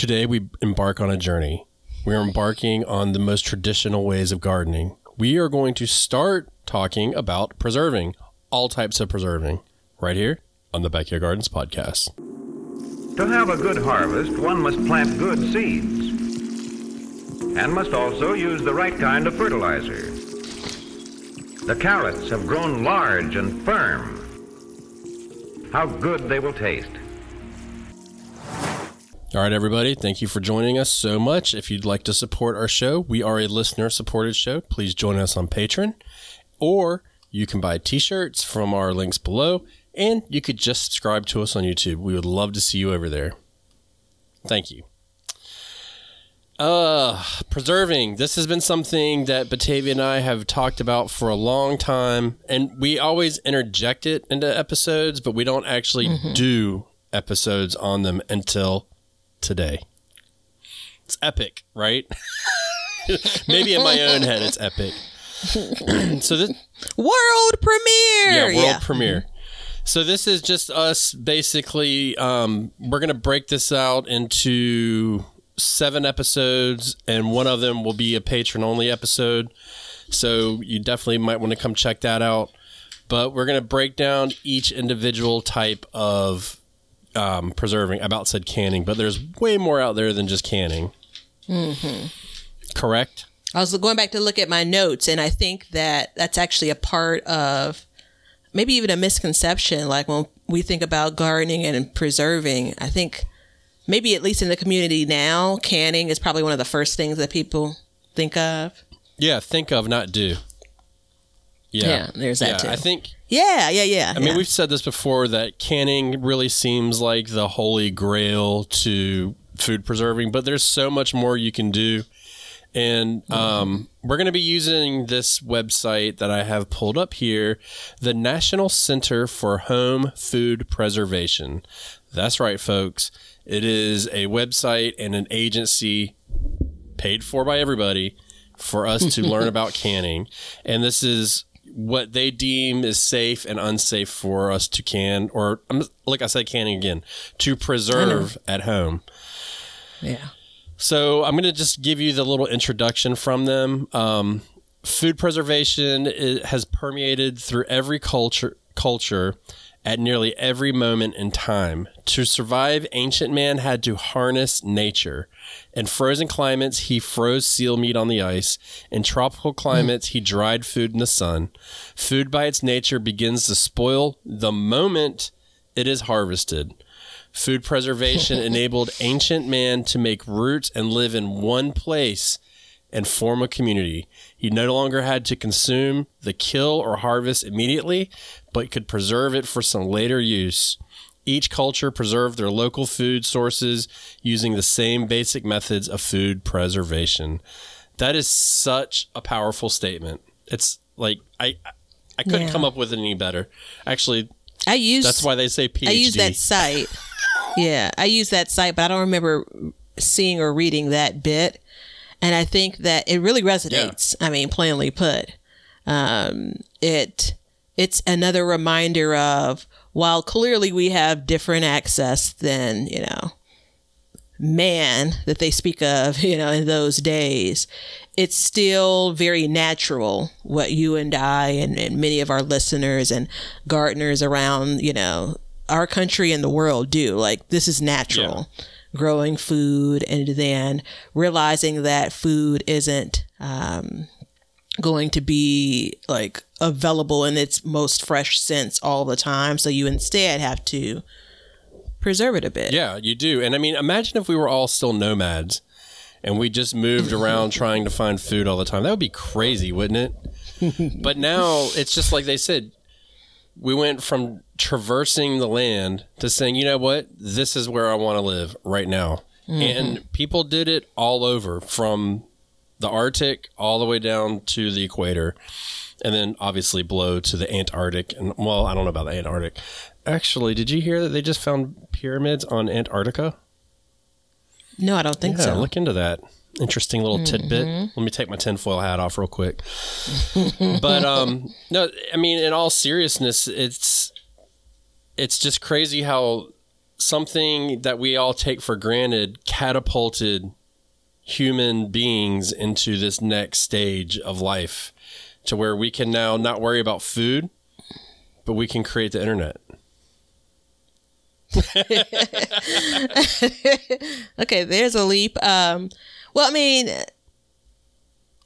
Today, we embark on a journey. We're embarking on the most traditional ways of gardening. We are going to start talking about preserving, all types of preserving, right here on the Backyard Gardens podcast. To have a good harvest, one must plant good seeds and must also use the right kind of fertilizer. The carrots have grown large and firm. How good they will taste. All right, everybody. Thank you for joining us so much. If you'd like to support our show, we are a listener supported show. Please join us on Patreon, or you can buy t shirts from our links below, and you could just subscribe to us on YouTube. We would love to see you over there. Thank you. Uh, preserving. This has been something that Batavia and I have talked about for a long time, and we always interject it into episodes, but we don't actually mm-hmm. do episodes on them until today. It's epic, right? Maybe in my own head, it's epic. so this world premiere, yeah, world yeah. premiere. So this is just us basically. Um, we're gonna break this out into seven episodes, and one of them will be a patron only episode. So you definitely might want to come check that out. But we're gonna break down each individual type of um, preserving. I about said canning, but there's way more out there than just canning. Mm-hmm. Correct. I was going back to look at my notes, and I think that that's actually a part of maybe even a misconception. Like when we think about gardening and preserving, I think maybe at least in the community now, canning is probably one of the first things that people think of. Yeah, think of, not do. Yeah, yeah there's that yeah, too. I think yeah, yeah, yeah. I mean, we've said this before that canning really seems like the holy grail to food preserving, but there's so much more you can do. And um, we're going to be using this website that I have pulled up here the National Center for Home Food Preservation. That's right, folks. It is a website and an agency paid for by everybody for us to learn about canning. And this is what they deem is safe and unsafe for us to can, or like I said, canning again, to preserve at home. Yeah. So I'm going to just give you the little introduction from them. Um, food preservation has permeated through every culture culture at nearly every moment in time. To survive, ancient man had to harness nature. In frozen climates, he froze seal meat on the ice. In tropical hmm. climates, he dried food in the sun. Food by its nature begins to spoil the moment it is harvested. Food preservation enabled ancient man to make roots and live in one place and form a community. He no longer had to consume the kill or harvest immediately, but could preserve it for some later use. Each culture preserved their local food sources using the same basic methods of food preservation. That is such a powerful statement. It's like I I couldn't yeah. come up with it any better. Actually, I use that's why they say PhD. I use that site. yeah, I use that site, but I don't remember seeing or reading that bit. And I think that it really resonates. Yeah. I mean, plainly put, um, it it's another reminder of while clearly we have different access than you know man that they speak of you know in those days it's still very natural what you and i and, and many of our listeners and gardeners around you know our country and the world do like this is natural yeah growing food and then realizing that food isn't um, going to be like available in its most fresh sense all the time. So you instead have to preserve it a bit. Yeah, you do. And I mean, imagine if we were all still nomads and we just moved around trying to find food all the time. That would be crazy, wouldn't it? but now it's just like they said, we went from traversing the land to saying, you know what, this is where I want to live right now. Mm-hmm. And people did it all over from the Arctic all the way down to the equator. And then obviously below to the Antarctic. And well, I don't know about the Antarctic. Actually, did you hear that they just found pyramids on Antarctica? No, I don't think yeah, so. Look into that interesting little mm-hmm. tidbit. Let me take my tinfoil hat off real quick. but um, no, I mean, in all seriousness, it's it's just crazy how something that we all take for granted catapulted human beings into this next stage of life to where we can now not worry about food, but we can create the internet. okay, there's a leap. Um, well, I mean,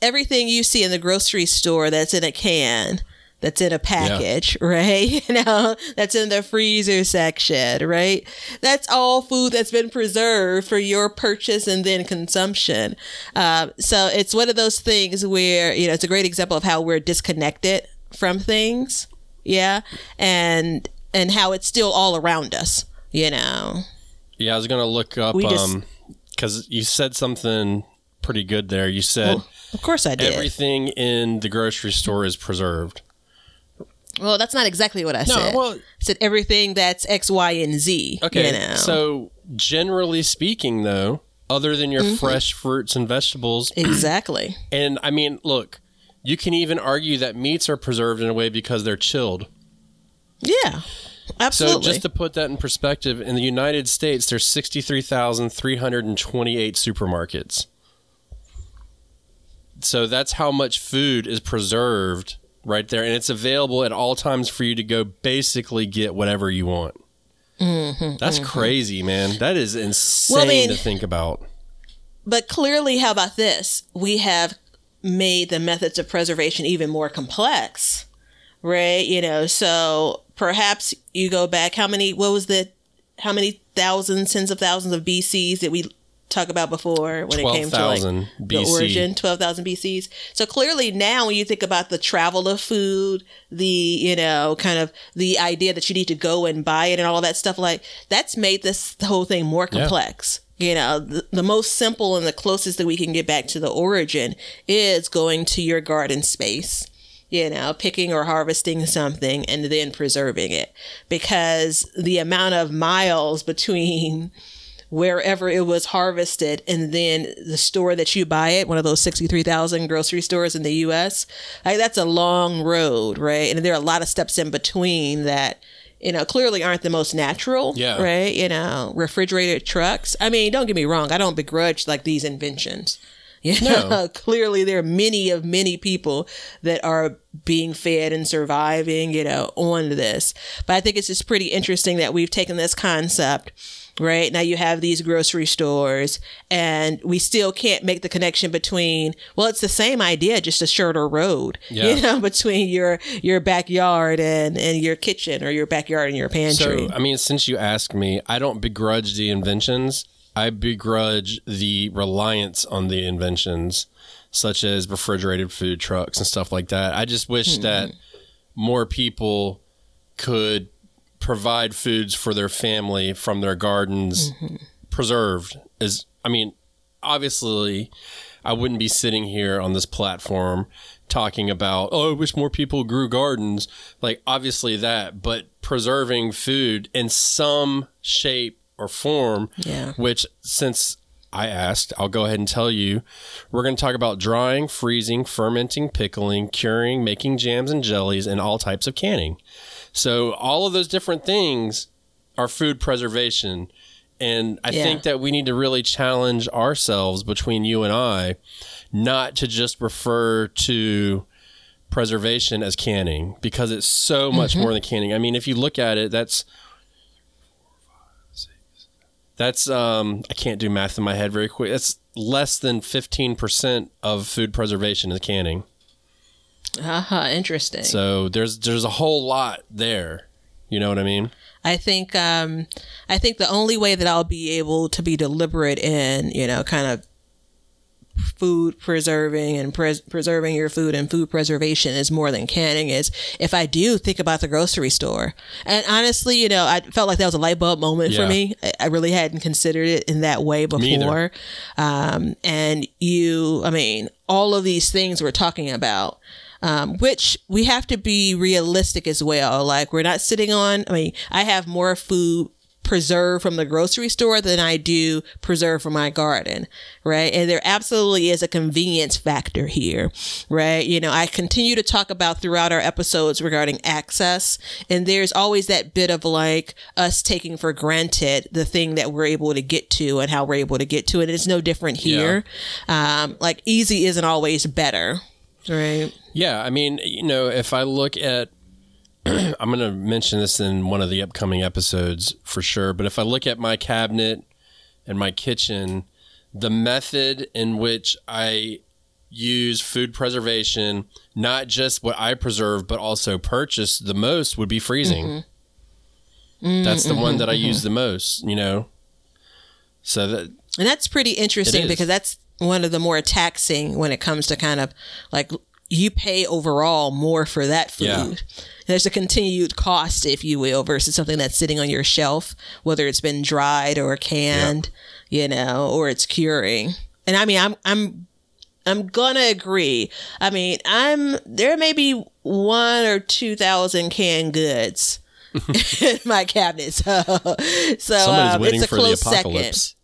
everything you see in the grocery store that's in a can, that's in a package, yeah. right? You know, that's in the freezer section, right? That's all food that's been preserved for your purchase and then consumption. Um, so it's one of those things where, you know, it's a great example of how we're disconnected from things. Yeah. And, and how it's still all around us, you know? Yeah, I was going to look up, we just, um, cause you said something pretty good there. You said, well, of course I did. Everything in the grocery store is preserved. Well, that's not exactly what I no, said. Well, I said everything that's X, Y, and Z. Okay. You know? So, generally speaking, though, other than your mm-hmm. fresh fruits and vegetables. Exactly. And I mean, look, you can even argue that meats are preserved in a way because they're chilled. Yeah. Absolutely. So just to put that in perspective, in the United States, there's 63,328 supermarkets. So that's how much food is preserved right there, and it's available at all times for you to go basically get whatever you want. Mm-hmm, That's mm-hmm. crazy, man. That is insane well, to think about. But clearly, how about this? We have made the methods of preservation even more complex, right? You know, so perhaps you go back. How many? What was the? How many thousands, tens of thousands of BCs did we talk about before when it came to like BC. the origin 12,000 BCs. So clearly now when you think about the travel of food, the, you know, kind of the idea that you need to go and buy it and all that stuff like that's made this whole thing more complex. Yeah. You know, the, the most simple and the closest that we can get back to the origin is going to your garden space you know, picking or harvesting something and then preserving it. Because the amount of miles between wherever it was harvested and then the store that you buy it one of those 63,000 grocery stores in the US like that's a long road right? And there are a lot of steps in between that you know clearly aren't the most natural yeah. right? You know refrigerated trucks. I mean don't get me wrong i don't begrudge like these inventions you know, no. clearly there are many of many people that are being fed and surviving, you know, on this. But I think it's just pretty interesting that we've taken this concept right? Now you have these grocery stores and we still can't make the connection between, well, it's the same idea, just a shorter road, yeah. you know, between your, your backyard and, and your kitchen or your backyard and your pantry. So, I mean, since you asked me, I don't begrudge the inventions. I begrudge the reliance on the inventions, such as refrigerated food trucks and stuff like that. I just wish hmm. that more people could provide foods for their family from their gardens mm-hmm. preserved is I mean obviously I wouldn't be sitting here on this platform talking about oh I wish more people grew gardens like obviously that but preserving food in some shape or form yeah. which since I asked, I'll go ahead and tell you. We're going to talk about drying, freezing, fermenting, pickling, curing, making jams and jellies, and all types of canning. So all of those different things are food preservation. And I yeah. think that we need to really challenge ourselves between you and I not to just refer to preservation as canning because it's so much mm-hmm. more than canning. I mean, if you look at it, that's that's um I can't do math in my head very quick. That's less than 15% of food preservation is canning. Uh-huh, interesting. So there's there's a whole lot there. You know what I mean? I think um I think the only way that I'll be able to be deliberate in, you know, kind of food preserving and pres- preserving your food and food preservation is more than canning is if I do think about the grocery store. And honestly, you know, I felt like that was a light bulb moment yeah. for me. I really hadn't considered it in that way before. Um, and you, I mean, all of these things we're talking about um, which we have to be realistic as well. Like we're not sitting on. I mean, I have more food preserve from the grocery store than I do preserve from my garden, right? And there absolutely is a convenience factor here, right? You know, I continue to talk about throughout our episodes regarding access, and there's always that bit of like us taking for granted the thing that we're able to get to and how we're able to get to it. It's no different here. Yeah. Um, like easy isn't always better, right? Yeah, I mean, you know, if I look at I'm going to mention this in one of the upcoming episodes for sure. But if I look at my cabinet and my kitchen, the method in which I use food preservation, not just what I preserve, but also purchase the most would be freezing. Mm-hmm. Mm-hmm. That's the one that I mm-hmm. use the most, you know? So that. And that's pretty interesting because that's one of the more taxing when it comes to kind of like you pay overall more for that food. Yeah. There's a continued cost, if you will, versus something that's sitting on your shelf, whether it's been dried or canned, you know, or it's curing. And I mean, I'm, I'm, I'm gonna agree. I mean, I'm, there may be one or 2,000 canned goods in my cabinet. So, so um, it's a close second.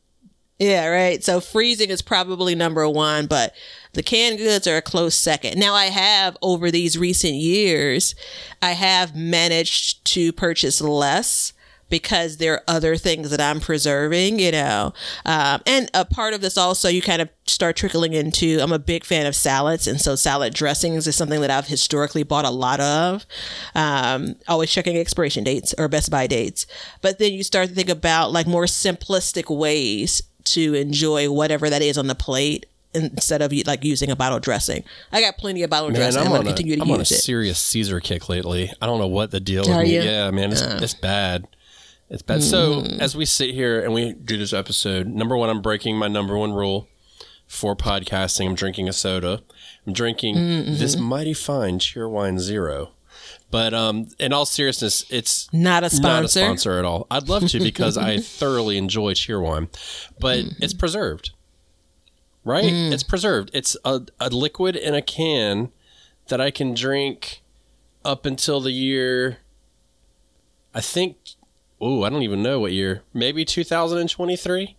Yeah, right. So freezing is probably number one, but the canned goods are a close second. Now I have over these recent years, I have managed to purchase less because there are other things that I'm preserving, you know. Um, and a part of this also, you kind of start trickling into, I'm a big fan of salads. And so salad dressings is something that I've historically bought a lot of. Um, always checking expiration dates or best by dates. But then you start to think about like more simplistic ways to enjoy whatever that is on the plate instead of like using a bottle dressing. I got plenty of bottle man, dressing. I'm, I'm going to continue to I'm use on a it. serious Caesar kick lately. I don't know what the deal Are is. Yeah, man, it's, uh. it's bad. It's bad. Mm. So as we sit here and we do this episode, number one, I'm breaking my number one rule for podcasting. I'm drinking a soda. I'm drinking mm-hmm. this mighty fine Cheerwine Zero. But um, in all seriousness, it's not a sponsor. Not a sponsor at all. I'd love to because I thoroughly enjoy Cheerwine, but mm-hmm. it's preserved, right? Mm. It's preserved. It's a, a liquid in a can that I can drink up until the year. I think. Oh, I don't even know what year. Maybe 2023.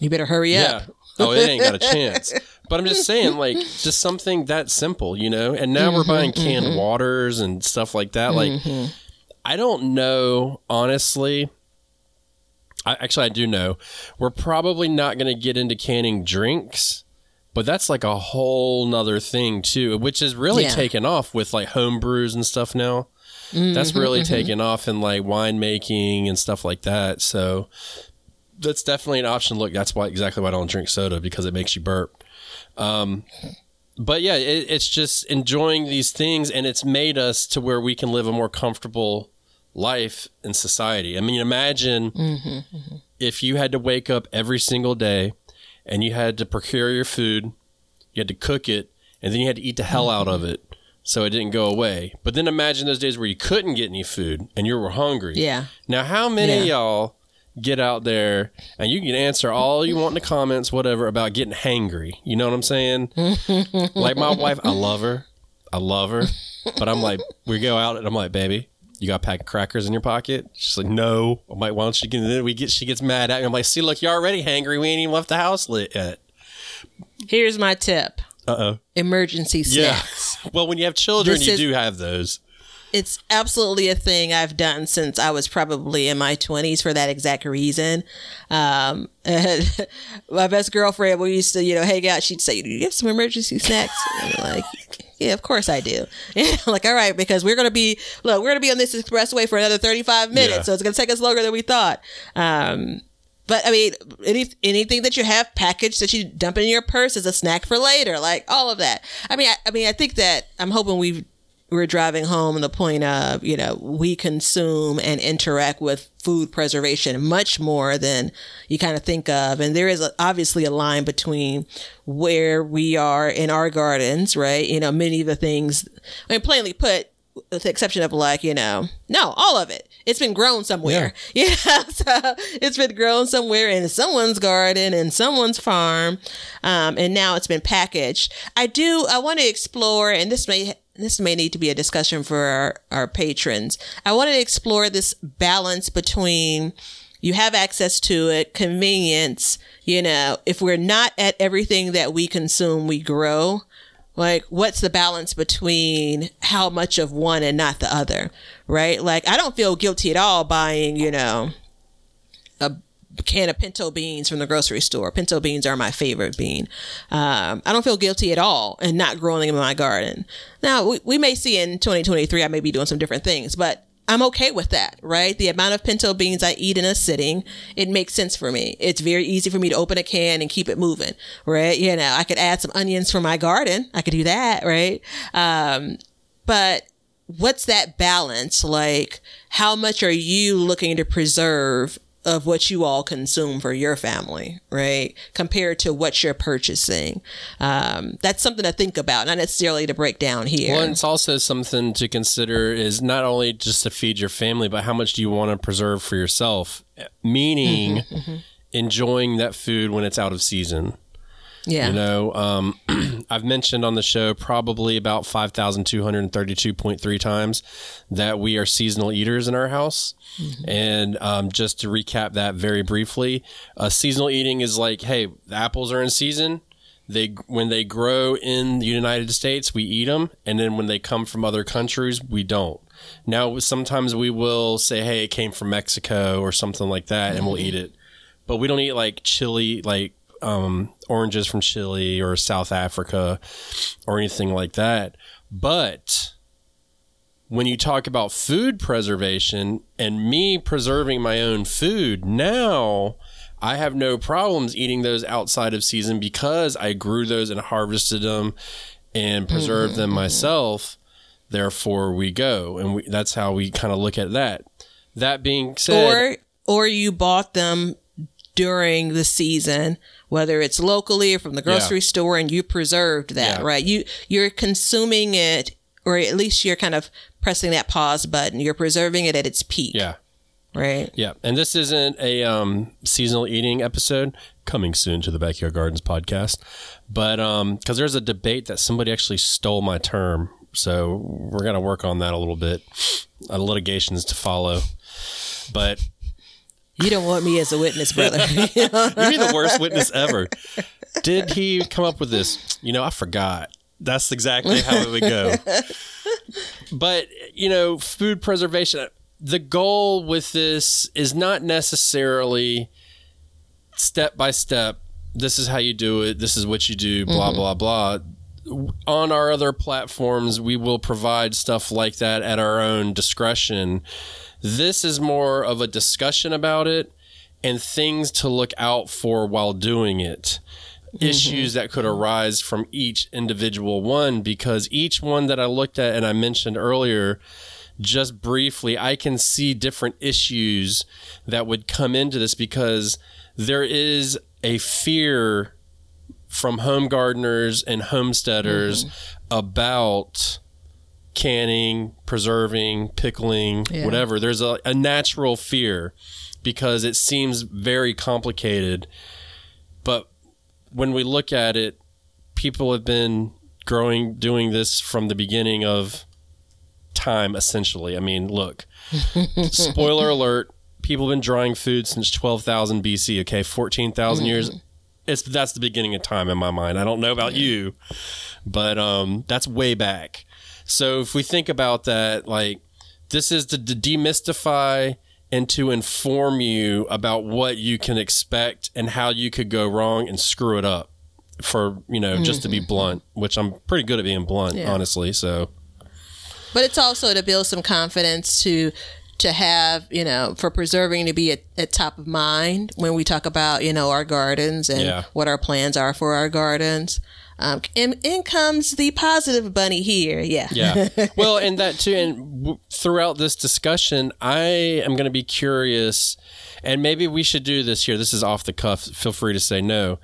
You better hurry up. Oh, it ain't got a chance. But I'm just saying, like, just something that simple, you know? And now mm-hmm, we're buying canned mm-hmm. waters and stuff like that. Like, mm-hmm. I don't know, honestly. I, actually, I do know. We're probably not going to get into canning drinks, but that's like a whole nother thing, too, which is really yeah. taken off with like home brews and stuff now. that's mm-hmm, really mm-hmm. taken off in like winemaking and stuff like that. So that's definitely an option. Look, that's why exactly why I don't drink soda because it makes you burp. Um, but yeah, it, it's just enjoying these things, and it's made us to where we can live a more comfortable life in society. I mean, imagine mm-hmm, mm-hmm. if you had to wake up every single day and you had to procure your food, you had to cook it, and then you had to eat the hell out of it so it didn't go away. But then imagine those days where you couldn't get any food and you were hungry. Yeah. Now, how many yeah. y'all get out there and you can answer all you want in the comments, whatever, about getting hangry. You know what I'm saying? like my wife, I love her. I love her. But I'm like, we go out and I'm like, baby, you got a pack of crackers in your pocket? She's like, no. I'm like, why don't you get then we get she gets mad at me. I'm like, see, look, you're already hangry. We ain't even left the house lit yet. Here's my tip. Uh oh. Emergency snacks. Yeah. well, when you have children, this you is, do have those it's absolutely a thing I've done since I was probably in my 20s for that exact reason. Um, my best girlfriend, we used to, you know, hang out. She'd say, "Do you have some emergency snacks?" And I'm like, "Yeah, of course I do." like, all right, because we're gonna be look, we're gonna be on this expressway for another 35 minutes, yeah. so it's gonna take us longer than we thought. Um, but I mean, any anything that you have packaged that you dump in your purse is a snack for later, like all of that. I mean, I, I mean, I think that I'm hoping we've we're driving home the point of, you know, we consume and interact with food preservation much more than you kind of think of. And there is a, obviously a line between where we are in our gardens, right? You know, many of the things, I mean, plainly put, with the exception of like, you know, no, all of it. It's been grown somewhere. Yeah. yeah. So it's been grown somewhere in someone's garden and someone's farm. Um, and now it's been packaged. I do, I want to explore, and this may this may need to be a discussion for our, our patrons. I wanted to explore this balance between you have access to it, convenience, you know, if we're not at everything that we consume, we grow. Like, what's the balance between how much of one and not the other, right? Like, I don't feel guilty at all buying, you know, a can of pinto beans from the grocery store. Pinto beans are my favorite bean. Um, I don't feel guilty at all in not growing them in my garden. Now, we, we may see in 2023, I may be doing some different things, but I'm okay with that, right? The amount of pinto beans I eat in a sitting, it makes sense for me. It's very easy for me to open a can and keep it moving, right? You know, I could add some onions from my garden. I could do that, right? Um, but what's that balance? Like, how much are you looking to preserve of what you all consume for your family, right? Compared to what you're purchasing. Um, that's something to think about, not necessarily to break down here. Well, it's also something to consider is not only just to feed your family, but how much do you want to preserve for yourself? Meaning, mm-hmm, mm-hmm. enjoying that food when it's out of season. Yeah. You know, um, I've mentioned on the show probably about 5,232.3 times that we are seasonal eaters in our house. Mm-hmm. And um, just to recap that very briefly, uh, seasonal eating is like, hey, the apples are in season. They when they grow in the United States, we eat them, and then when they come from other countries, we don't. Now, sometimes we will say, "Hey, it came from Mexico" or something like that, mm-hmm. and we'll eat it. But we don't eat like chili, like um, oranges from Chile or South Africa or anything like that. But when you talk about food preservation and me preserving my own food, now I have no problems eating those outside of season because I grew those and harvested them and preserved mm-hmm, them myself. Therefore, we go, and we, that's how we kind of look at that. That being said, or or you bought them during the season whether it's locally or from the grocery yeah. store and you preserved that, yeah. right? You you're consuming it or at least you're kind of pressing that pause button. You're preserving it at its peak. Yeah. Right. Yeah. And this isn't a um, seasonal eating episode coming soon to the Backyard Gardens podcast. But um because there's a debate that somebody actually stole my term. So we're gonna work on that a little bit. Uh, litigations to follow. But you don't want me as a witness, brother. You're the worst witness ever. Did he come up with this? You know, I forgot. That's exactly how it would go. but, you know, food preservation, the goal with this is not necessarily step by step. This is how you do it. This is what you do, blah, mm-hmm. blah, blah on our other platforms, we will provide stuff like that at our own discretion. This is more of a discussion about it and things to look out for while doing it. Mm-hmm. Issues that could arise from each individual one, because each one that I looked at and I mentioned earlier, just briefly, I can see different issues that would come into this because there is a fear from home gardeners and homesteaders mm-hmm. about canning, preserving, pickling, yeah. whatever. There's a, a natural fear because it seems very complicated. But when we look at it, people have been growing, doing this from the beginning of time, essentially. I mean, look, spoiler alert, people have been drying food since 12,000 BC, okay? 14,000 mm-hmm. years it's that's the beginning of time in my mind. I don't know about you, but um, that's way back. So if we think about that, like this is to, to demystify and to inform you about what you can expect and how you could go wrong and screw it up. For you know, mm-hmm. just to be mm-hmm. blunt, which I'm pretty good at being blunt, yeah. honestly. So, but it's also to build some confidence to to have, you know, for preserving to be at, at, top of mind when we talk about, you know, our gardens and yeah. what our plans are for our gardens. Um, and in comes the positive bunny here. Yeah. Yeah. Well, and that too. And w- throughout this discussion, I am going to be curious, and maybe we should do this here. This is off the cuff. Feel free to say no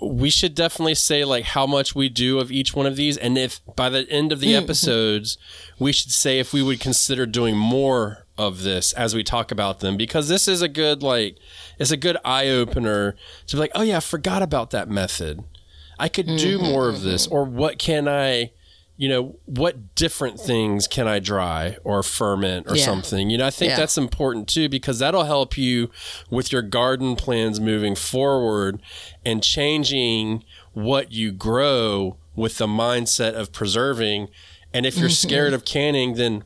we should definitely say like how much we do of each one of these and if by the end of the mm-hmm. episodes we should say if we would consider doing more of this as we talk about them because this is a good like it's a good eye opener to be like oh yeah I forgot about that method I could do mm-hmm, more of this mm-hmm. or what can I you know, what different things can I dry or ferment or Yeah. something? You know, I think Yeah. that's important too because that'll help you with your garden plans moving forward and changing what you grow with the mindset of preserving. And if you're Mm-hmm. scared of canning, then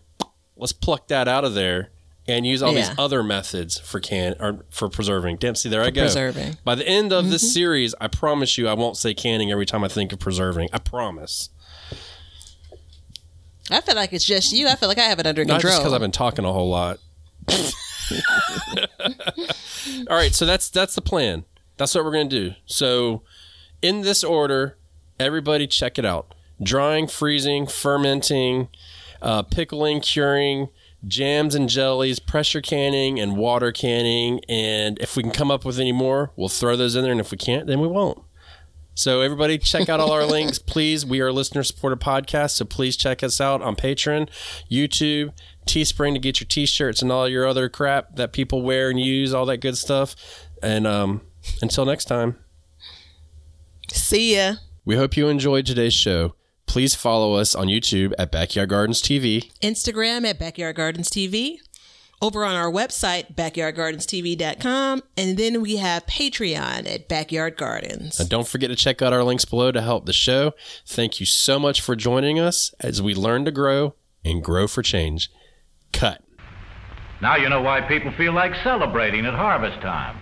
let's pluck that out of there and use all these other methods for can or for preserving. Dempsey, there I go. preserving. Mm-hmm. By the end of this series, I promise you I won't say canning every time I think of preserving. I promise. I feel like it's just you. I feel like I have it under Not just control. because I've been talking a whole lot. All right, so that's that's the plan. That's what we're gonna do. So, in this order, everybody check it out: drying, freezing, fermenting, uh, pickling, curing, jams and jellies, pressure canning, and water canning. And if we can come up with any more, we'll throw those in there. And if we can't, then we won't. So everybody check out all our links, please. We are a listener supported podcast, so please check us out on Patreon, YouTube, Teespring to get your t-shirts and all your other crap that people wear and use, all that good stuff. And um, until next time, See ya. we hope you enjoyed today's show. Please follow us on YouTube at Backyard Gardens TV. Instagram at Backyard Gardens TV. Over on our website, backyardgardenstv.com. And then we have Patreon at Backyard Gardens. And don't forget to check out our links below to help the show. Thank you so much for joining us as we learn to grow and grow for change. Cut. Now you know why people feel like celebrating at harvest time.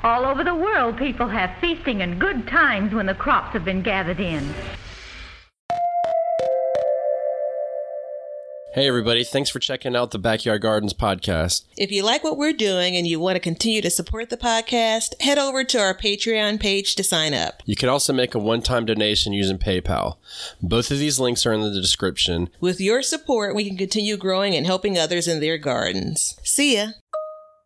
All over the world, people have feasting and good times when the crops have been gathered in. Hey, everybody. Thanks for checking out the Backyard Gardens podcast. If you like what we're doing and you want to continue to support the podcast, head over to our Patreon page to sign up. You can also make a one time donation using PayPal. Both of these links are in the description. With your support, we can continue growing and helping others in their gardens. See ya.